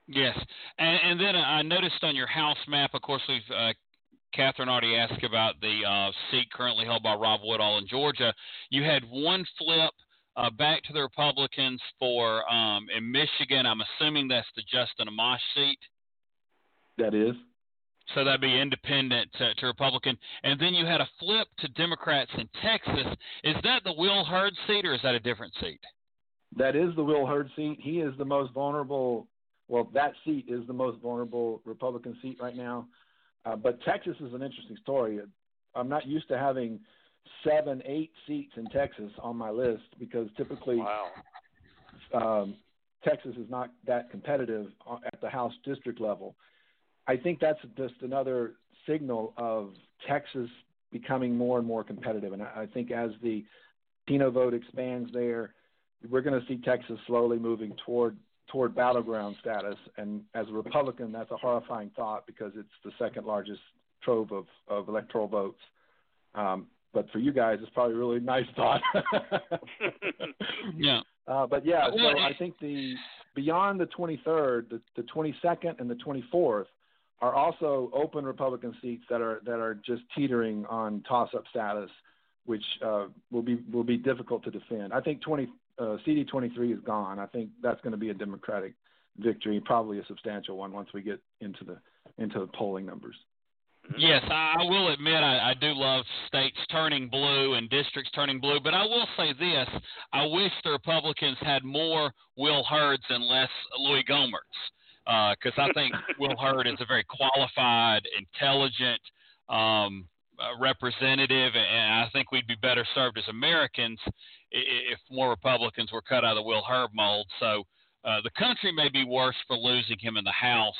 Yes, and, and then I noticed on your house map, of course, we've uh, Catherine already asked about the uh, seat currently held by Rob Woodall in Georgia. You had one flip uh, back to the Republicans for um, in Michigan. I'm assuming that's the Justin Amash seat.
That is.
So that'd be independent to, to, Republican. And then you had a flip to Democrats in Texas. Is that the Will Hurd seat or is that a different seat?
That is the Will Hurd seat. He is the most vulnerable. Well, that seat is the most vulnerable Republican seat right now. Uh, but Texas is an interesting story. I'm not used to having seven, eight seats in Texas on my list because typically
wow.
um, Texas is not that competitive at the House district level. I think that's just another signal of Texas becoming more and more competitive. And I think as the Latino vote expands there, we're going to see Texas slowly moving toward toward battleground status. And as a Republican, that's a horrifying thought because it's the second largest trove of, of electoral votes. Um, but for you guys, it's probably a really nice thought. *laughs*
yeah.
Uh, but yeah, so I think the beyond the 23rd, the, the 22nd, and the 24th are also open Republican seats that are that are just teetering on toss-up status, which uh, will be will be difficult to defend. I think 20 uh, CD 23 is gone. I think that's going to be a Democratic victory, probably a substantial one once we get into the into the polling numbers.
Yes, I will admit I, I do love states turning blue and districts turning blue, but I will say this: I wish the Republicans had more Will Hurds and less Louie Gohmerts, because uh, I think *laughs* Will Hurd is a very qualified, intelligent um, uh, representative, and I think we'd be better served as Americans if more Republicans were cut out of the Will Hurd mold. So uh, the country may be worse for losing him in the House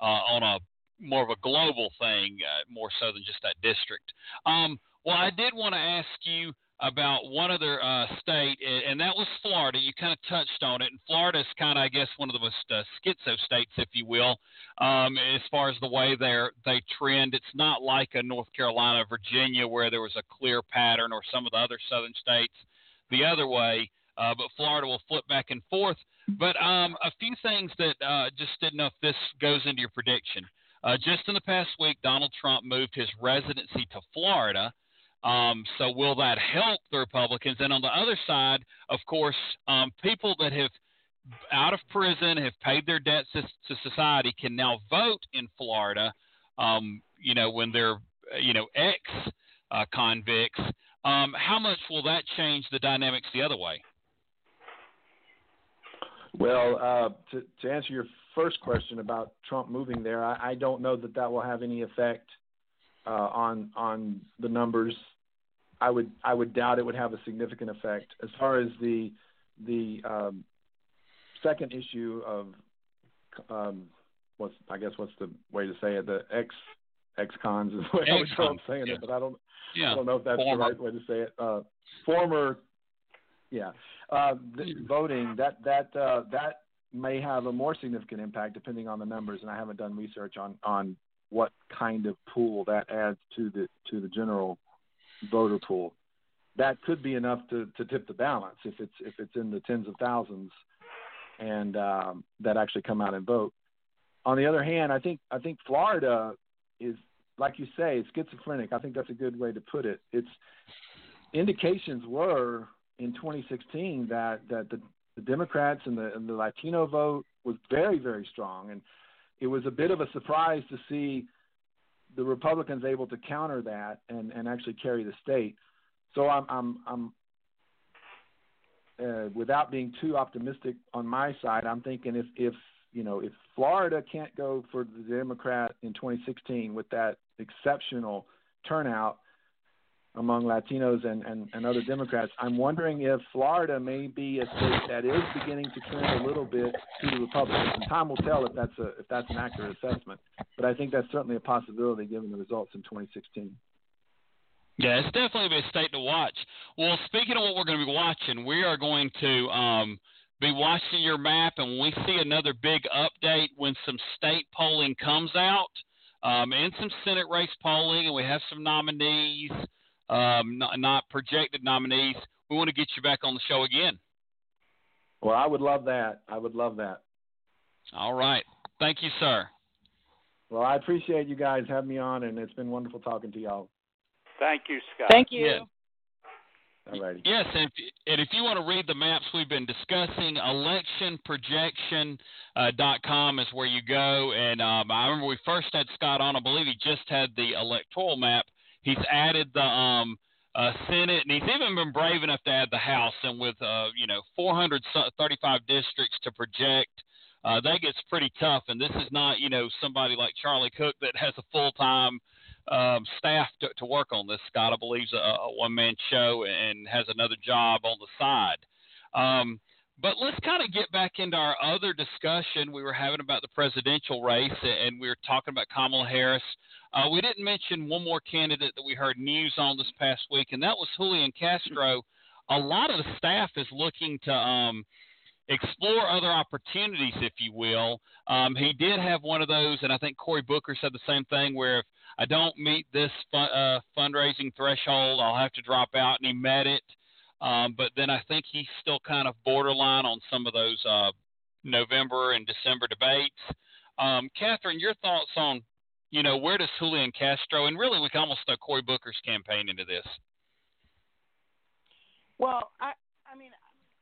uh, on a more of a global thing, uh, more so than just that district. Um, well, I did want to ask you about one other uh, state, and that was Florida. You kind of touched on it, and Florida is kind of, I guess, one of the most uh, schizo states, if you will, um, as far as the way they they trend. It's not like a North Carolina, Virginia, where there was a clear pattern, or some of the other southern states the other way. Uh, but Florida will flip back and forth. But um, a few things that uh, just didn't know if this goes into your prediction. Uh, just in the past week, Donald Trump moved his residency to Florida. Um, so will that help the Republicans? And on the other side, of course, um, people that have out of prison have paid their debts to, to society can now vote in Florida. Um, you know when they're you know ex uh, convicts. Um, how much will that change the dynamics the other way?
Well, uh, to, to answer your first question about Trump moving there, I, I don't know that that will have any effect uh, on on the numbers. I would I would doubt it would have a significant effect. As far as the the um, second issue of um, what's I guess what's the way to say it the ex ex cons is the way I was saying yeah. it, but I don't
yeah.
I don't know if that's
former.
the right way to say it. Uh, former, yeah, uh, th- voting that that uh, that may have a more significant impact depending on the numbers, and I haven't done research on on what kind of pool that adds to the to the general voter pool. That could be enough to, to tip the balance if it's if it's in the tens of thousands, and um, that actually come out and vote. On the other hand, I think I think Florida is like you say, schizophrenic. I think that's a good way to put it. It's indications were in 2016 that that the, the Democrats and the, and the Latino vote was very very strong, and it was a bit of a surprise to see the Republicans able to counter that and, and actually carry the state. So I'm I'm I'm uh, without being too optimistic on my side, I'm thinking if if you know if Florida can't go for the Democrat in 2016 with that exceptional turnout among Latinos and, and, and other Democrats. I'm wondering if Florida may be a state that is beginning to trend a little bit to the Republicans. And time will tell if that's a if that's an accurate assessment. But I think that's certainly a possibility given the results in 2016.
Yeah, it's definitely a state to watch. Well, speaking of what we're going to be watching, we are going to um, be watching your map, and we see another big update when some state polling comes out um, and some Senate race polling, and we have some nominees, um, not, not projected nominees. We want to get you back on the show again.
Well, I would love that. I would love that.
All right. Thank you, sir.
Well, I appreciate you guys having me on, and it's been wonderful talking to y'all.
Thank you, Scott.
Thank you.
Yeah.
Alrighty.
Yes, and if, and if you want to read the maps we've been discussing, electionprojection.com uh, is where you go. And um, I remember we first had Scott on. I believe he just had the electoral map. He's added the um, uh, Senate, and he's even been brave enough to add the House. And with uh, you know 435 districts to project, uh, that gets pretty tough. And this is not you know somebody like Charlie Cook that has a full time um, staff to, to work on this. Scott, I believe, a, a one man show and has another job on the side. Um, but let's kind of get back into our other discussion we were having about the presidential race, and we were talking about Kamala Harris. Uh, we didn't mention one more candidate that we heard news on this past week, and that was Julian Castro. A lot of the staff is looking to um, explore other opportunities, if you will. Um, he did have one of those, and I think Cory Booker said the same thing, where if I don't meet this uh, fundraising threshold, I'll have to drop out, and he met it. Um, but then I think he's still kind of borderline on some of those uh, November and December debates. Um, Catherine, your thoughts on, you know, where does Julian Castro, and really we can almost throw Cory Booker's campaign into this.
Well, I, I mean,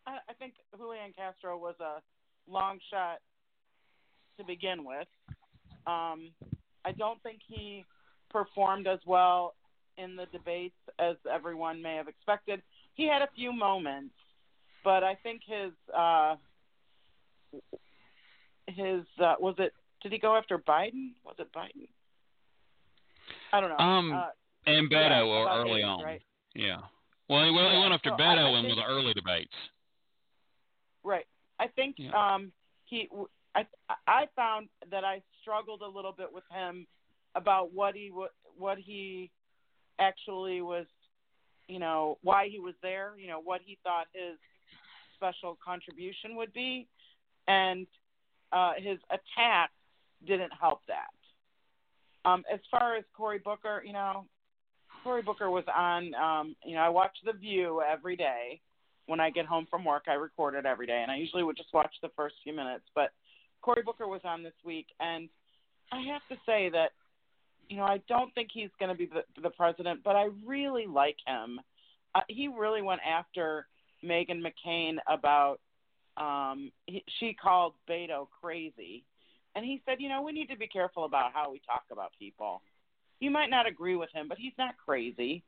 I, I think Julian Castro was a long shot to begin with. Um, I don't think he performed as well in the debates as everyone may have expected. He had a few moments, but I think his uh, his uh, was it did he go after Biden? Was it Biden? I don't know.
Um,
uh,
and Beto
yeah,
or early on.
right?
Yeah. Well, he, well, he went after
so
Beto
I
in
think-
the early debates.
Right. I think
Yeah.
um, he. I I found that I struggled a little bit with him about what he what he actually was, you know, why he was there. You know, what he thought his special contribution would be, and uh, his attack didn't help that. Um, as far as Cory Booker, you know, Cory Booker was on. Um, you know, I watch The View every day when I get home from work. I record it every day, and I usually would just watch the first few minutes. But Cory Booker was on this week, and I have to say that, you know, I don't think he's going to be the, the president, but I really like him. Uh, he really went after Meghan McCain about. Um, he, she called Beto crazy, and he said, you know, we need to be careful about how we talk about people. You might not agree with him, but he's not crazy.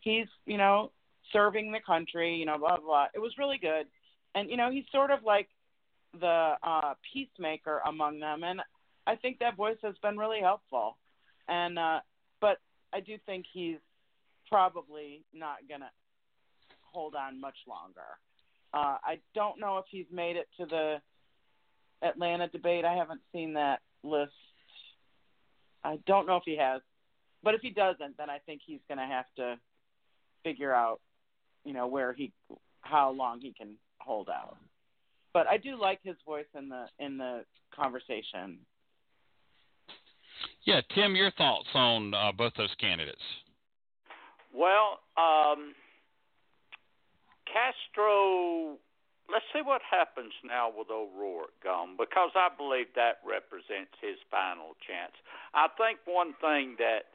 He's, you know, serving the country, you know, blah, blah. It was really good. And, you know, he's sort of like the uh, peacemaker among them. And I think that voice has been really helpful. And, uh, but I do think he's probably not to hold on much longer. Uh, I don't know if he's made it to the Atlanta debate. I haven't seen that list. I don't know if he has. But if he doesn't, then I think he's going to have to figure out, you know, where he, how long he can hold out. But I do like his voice in the in the conversation.
Yeah, Tim, your thoughts on uh, both those candidates?
Well, um, Castro. Let's see what happens now with O'Rourke gone, because I believe that represents his final chance. I think one thing that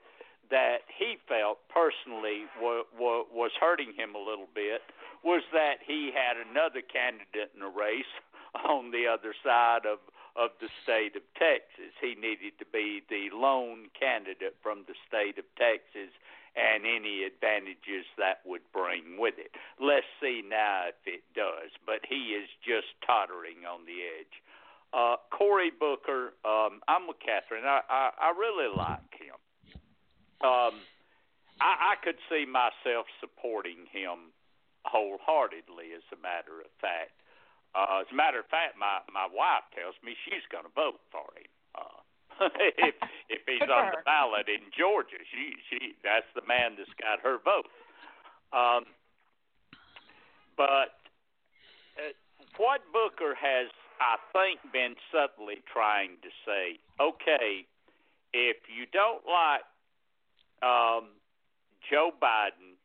that he felt personally wa- wa- was hurting him a little bit was that he had another candidate in the race *laughs* on the other side of of the state of Texas. He needed to be the lone candidate from the state of Texas and any advantages that would bring with it. Let's see now if it does, but he is just tottering on the edge. Uh, Cory Booker, um, I'm with Catherine. I, I, I really like him. Um, I, I could see myself supporting him wholeheartedly, as a matter of fact. Uh, as a matter of fact, my my wife tells me she's going to vote for him. Uh, *laughs* if if he's on the ballot in Georgia, she she that's the man that's got her vote. Um, but uh, what Booker has, I think, been subtly trying to say, okay, if you don't like um, Joe Biden,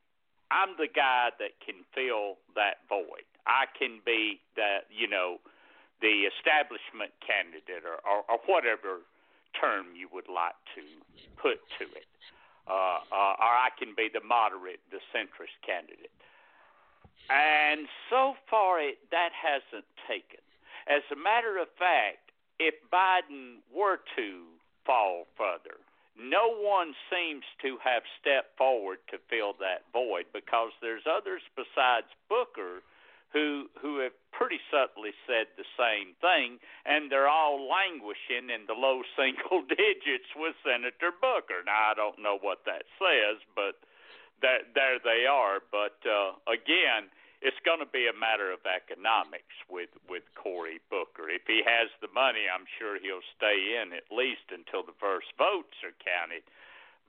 I'm the guy that can fill that void. I can be the you know the establishment candidate or, or, or whatever term you would like to put to it, uh, uh, or I can be the moderate, the centrist candidate. And so far, it, that hasn't taken. As a matter of fact, if Biden were to fall further, no one seems to have stepped forward to fill that void because there's others besides Booker who who have pretty subtly said the same thing, and they're all languishing in the low *laughs* single digits with Senator Booker. Now I don't know what that says, but that there they are. But uh, again, it's going to be a matter of economics with with Cory Booker. If he has the money, I'm sure he'll stay in at least until the first votes are counted.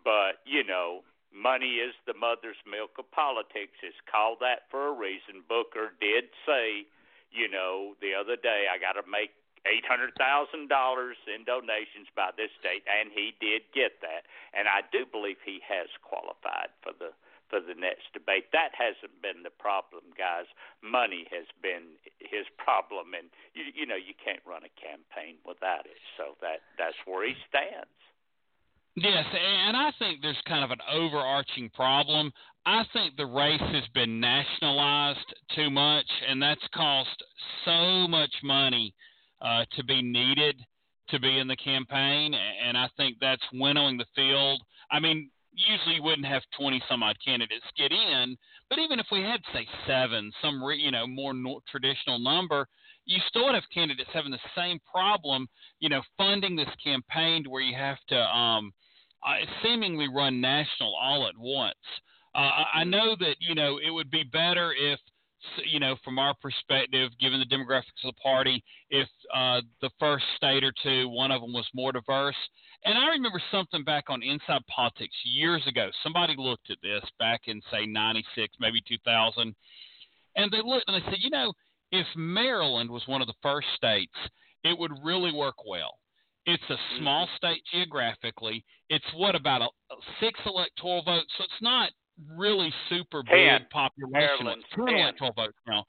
But you know, money is the mother's milk of politics. It's called that for a reason. Booker did say, you know, the other day I got to make eight hundred thousand dollars in donations by this date, and he did get that. And I do believe he has qualified for the for the next debate. That hasn't been the problem, guys. Money has been his problem, and you, you know you can't run a campaign without it. So that that's where he stands.
Yes, and I think there's kind of an overarching problem. I think the race has been nationalized too much, and that's cost so much money uh, to be needed to be in the campaign, and I think that's winnowing the field. I mean, usually you wouldn't have 20 some odd candidates get in, but even if we had say seven, some re, you know more traditional number, you still would have candidates having the same problem, you know, funding this campaign to where you have to um, uh, seemingly run national all at once. Uh, I know that you know it would be better if you know, from our perspective, given the demographics of the party, if uh, the first state or two, one of them was more diverse. And I remember something back on Inside Politics years ago. Somebody looked at this back in, say, 96, maybe 2000. And they looked and they said, you know, if Maryland was one of the first states, it would really work well. It's a small mm-hmm. state geographically. It's what about a, a six electoral votes, so it's not really super
ten.
big population.
Maryland's
ten,
ten
electoral votes now.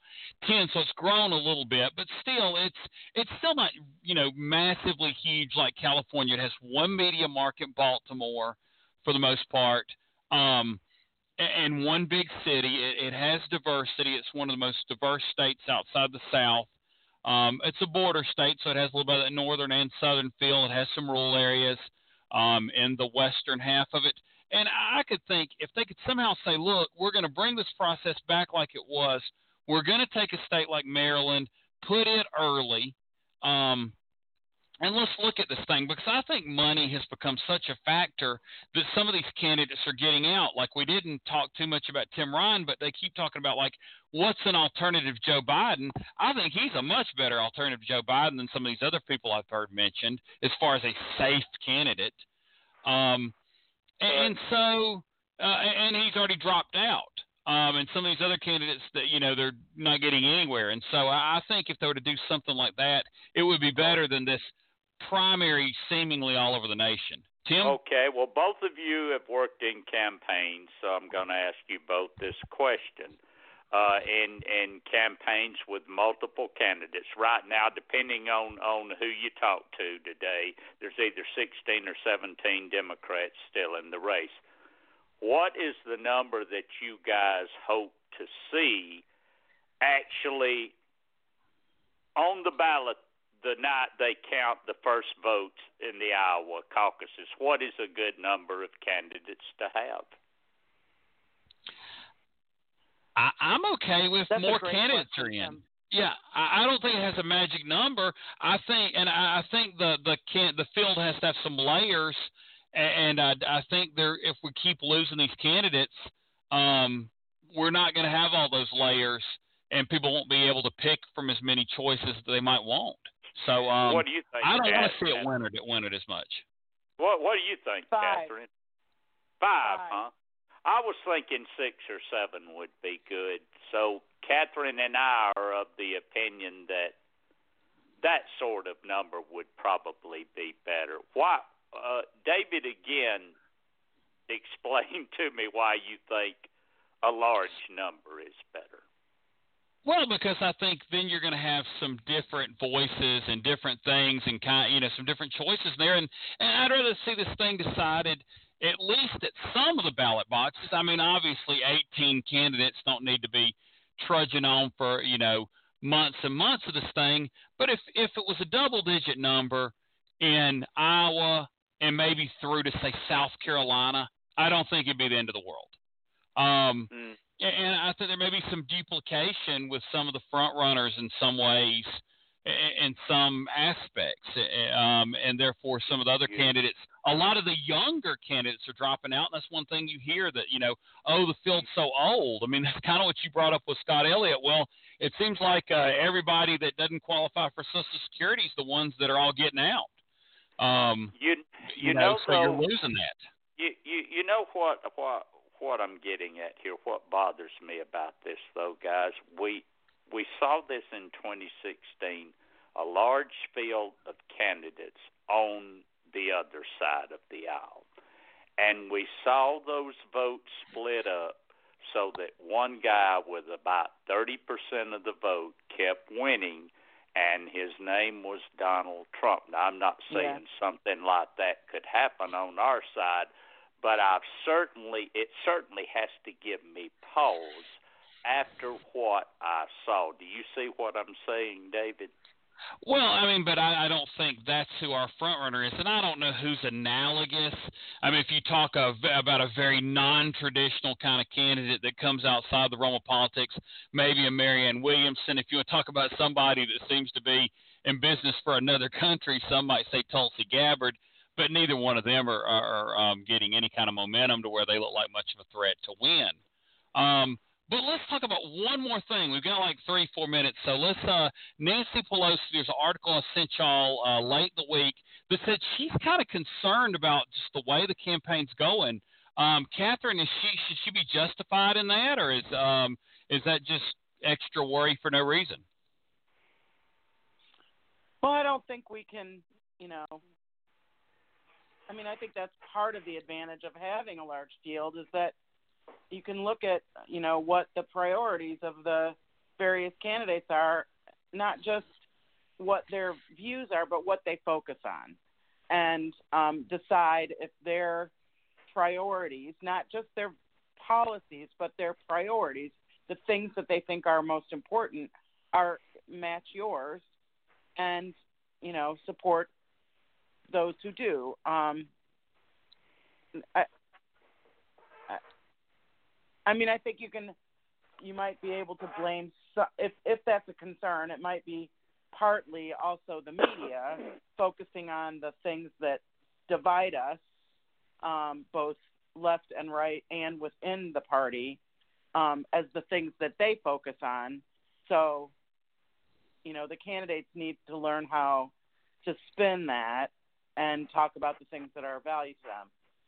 Ten, so it's grown a little bit, but still, it's it's still not you know massively huge like California. It has one media market, Baltimore, for the most part, um, and one big city. It, it has diversity. It's one of the most diverse states outside the South. Um, it's a border state, so it has a little bit of that northern and southern feel. It has some rural areas um, in the western half of it. And I could think if they could somehow say, look, we're going to bring this process back like it was. We're going to take a state like Maryland, put it early, um, and let's look at this thing because I think money has become such a factor that some of these candidates are getting out. Like we didn't talk too much about Tim Ryan, but they keep talking about like what's an alternative Joe Biden. I think he's a much better alternative Joe Biden than some of these other people I've heard mentioned as far as a safe candidate. Um, and so uh, and he's already dropped out. Um, and some of these other candidates that you know they're not getting anywhere. And so I think if they were to do something like that, it would be better than this primary seemingly all over the nation. Tim.
Okay. Well, both of you have worked in campaigns, so I'm going to ask you both this question uh, in in campaigns with multiple candidates. Right now, depending on on who you talk to today, there's either 16 or 17 Democrats still in the race. What is the number that you guys hope to see actually on the ballot the night they count the first votes in the Iowa caucuses? What is a good number of candidates to have?
I, I'm okay with
That's
more candidates are in. Yeah, I, I don't think it has a magic number. I think, and I, I think the the can the field has to have some layers, and, and I, I think there if we keep losing these candidates, um, we're not going to have all those layers, and people won't be able to pick from as many choices that they might want. So, um,
what do you think?
I don't want to see
Catherine?
it wintered it wintered as much.
What What do you think,
Five.
Catherine? Five,
Five.
huh? I was thinking six or seven would be good. So Catherine and I are of the opinion that that sort of number would probably be better. Why, uh, David? Again, *laughs* explain to me why you think a large number is better.
Well, because I think then you're going to have some different voices and different things and kind, you know, some different choices there. And, and I'd rather see this thing decided at least at some of the ballot boxes. I mean, obviously, 18 candidates don't need to be trudging on for you know months and months of this thing. But if if it was a double digit number in Iowa and maybe through to say South Carolina, I don't think it'd be the end of the world. Um, mm. And I think there may be some duplication with some of the front runners in some ways, in some aspects, um, and therefore some of the other candidates. A lot of the younger candidates are dropping out, and that's one thing you hear that you know, oh, the field's so old. I mean, *laughs* that's kind of what you brought up with Scott Elliott. Well, it seems like uh, everybody that doesn't qualify for Social Security is the ones that are all getting out. Um,
you you,
you
know,
know, so you're losing that.
You you you know what what what I'm getting at here. What bothers me about this, though, guys, we we saw this in 2016. A large field of candidates on the other side of the aisle, and we saw those votes split up so that one guy with about 30% of the vote kept winning and his name was Donald Trump. Now, I'm not saying yeah. something like that could happen on our side, but I've certainly it certainly has to give me pause after what I saw. Do you see what I'm saying, David?
Well, I mean, but I, I don't think that's who our front runner is, and I don't know who's analogous. I mean, if you talk of, about a very non-traditional kind of candidate that comes outside the realm of politics, maybe a Marianne Williamson. If you want to talk about somebody that seems to be in business for another country, some might say Tulsi Gabbard, but neither one of them are, are um, getting any kind of momentum to where they look like much of a threat to win. Um, but let's talk about one more thing. We've got like three, four minutes. So let's, uh, Nancy Pelosi, there's an article I sent y'all uh, late in the week that said she's kind of concerned about just the way the campaign's going. Um, Catherine, is she should she be justified in that, or is um, is that just extra worry for no reason?
Well, I don't think we can, you know. I mean, I think that's part of the advantage of having a large field is that you can look at you know what the priorities of the various candidates are, not just what their views are, but what they focus on, and um, decide if their priorities, not just their policies, but their priorities, the things that they think are most important, are match yours, and you know support those who do. Um, I, I mean, I think you can, you might be able to blame if if that's a concern. It might be partly also the media *coughs* focusing on the things that divide us, um, both left and right, and within the party, um, as the things that they focus on. So, you know, the candidates need to learn how to spin that and talk about the things that are of value to them.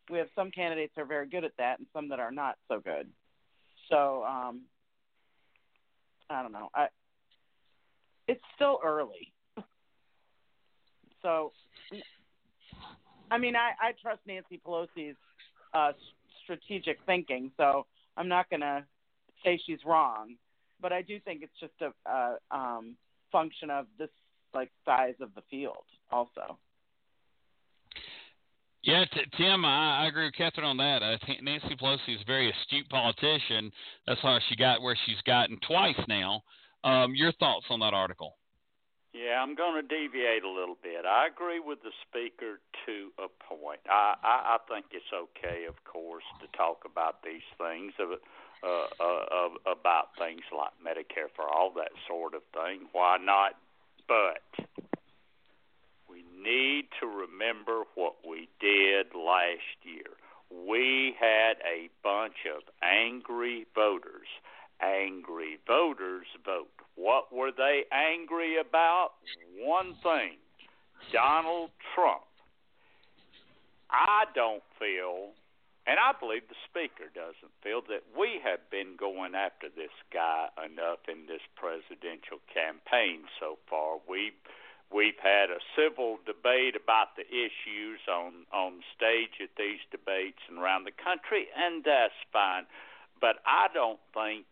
We have some candidates that are very good at that, and some that are not so good. So um, I don't know. I it's still early. so I mean, I I trust Nancy Pelosi's uh, strategic thinking, so I'm not going to say she's wrong, but I do think it's just a, a um, function of this like size of the field also.
Yeah, t- Tim, I, I agree with Catherine on that. I think Nancy Pelosi is a very astute politician. That's how she got where she's gotten twice now. Um, your thoughts on that article?
Yeah, I'm going to deviate a little bit. I agree with the speaker to a point. I, I, I think it's okay, of course, to talk about these things, of, uh, uh, about things like Medicare for all that sort of thing. Why not? But need to remember what we did last year. We had a bunch of angry voters. Angry voters vote. What were they angry about? One thing Donald Trump. I don't feel, and I believe the Speaker doesn't feel, that we have been going after this guy enough in this presidential campaign so far. We've We've had a civil debate about the issues on on stage at these debates and around the country, and that's fine. But I don't think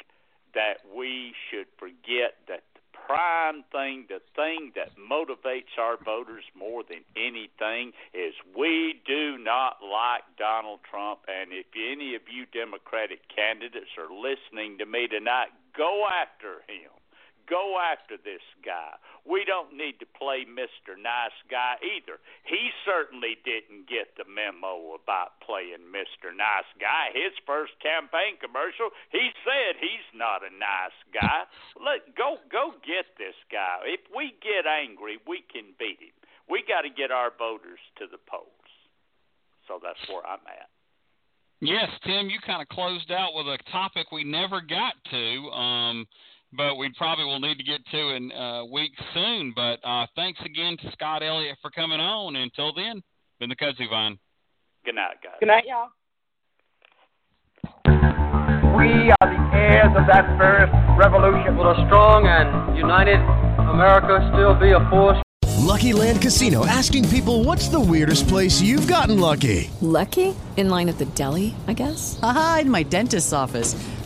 that we should forget that the prime thing, the thing that motivates our voters more than anything is we do not like Donald Trump. And if any of you Democratic candidates are listening to me tonight, go after him. Go after this guy. We don't need to play Mr. Nice Guy either. He certainly didn't get the memo about playing Mr. Nice Guy. His first campaign commercial, he said he's not a nice guy. Let go go get this guy. If we get angry, we can beat him. We got to get our voters to the polls. So that's where I'm at.
Yes, Tim, you kind of closed out with a topic we never got to. Um, but we probably will need to get to in a uh, week soon. But uh, thanks again to Scott Elliott for coming on. Until then, been the Kudzu Vine.
Good night, guys.
Good night, y'all.
We are the heirs of that first revolution.
Will a strong and united America still be a force?
Lucky Land Casino asking people what's the weirdest place you've gotten lucky?
Lucky? In line at the deli, I guess?
Aha, in my dentist's office.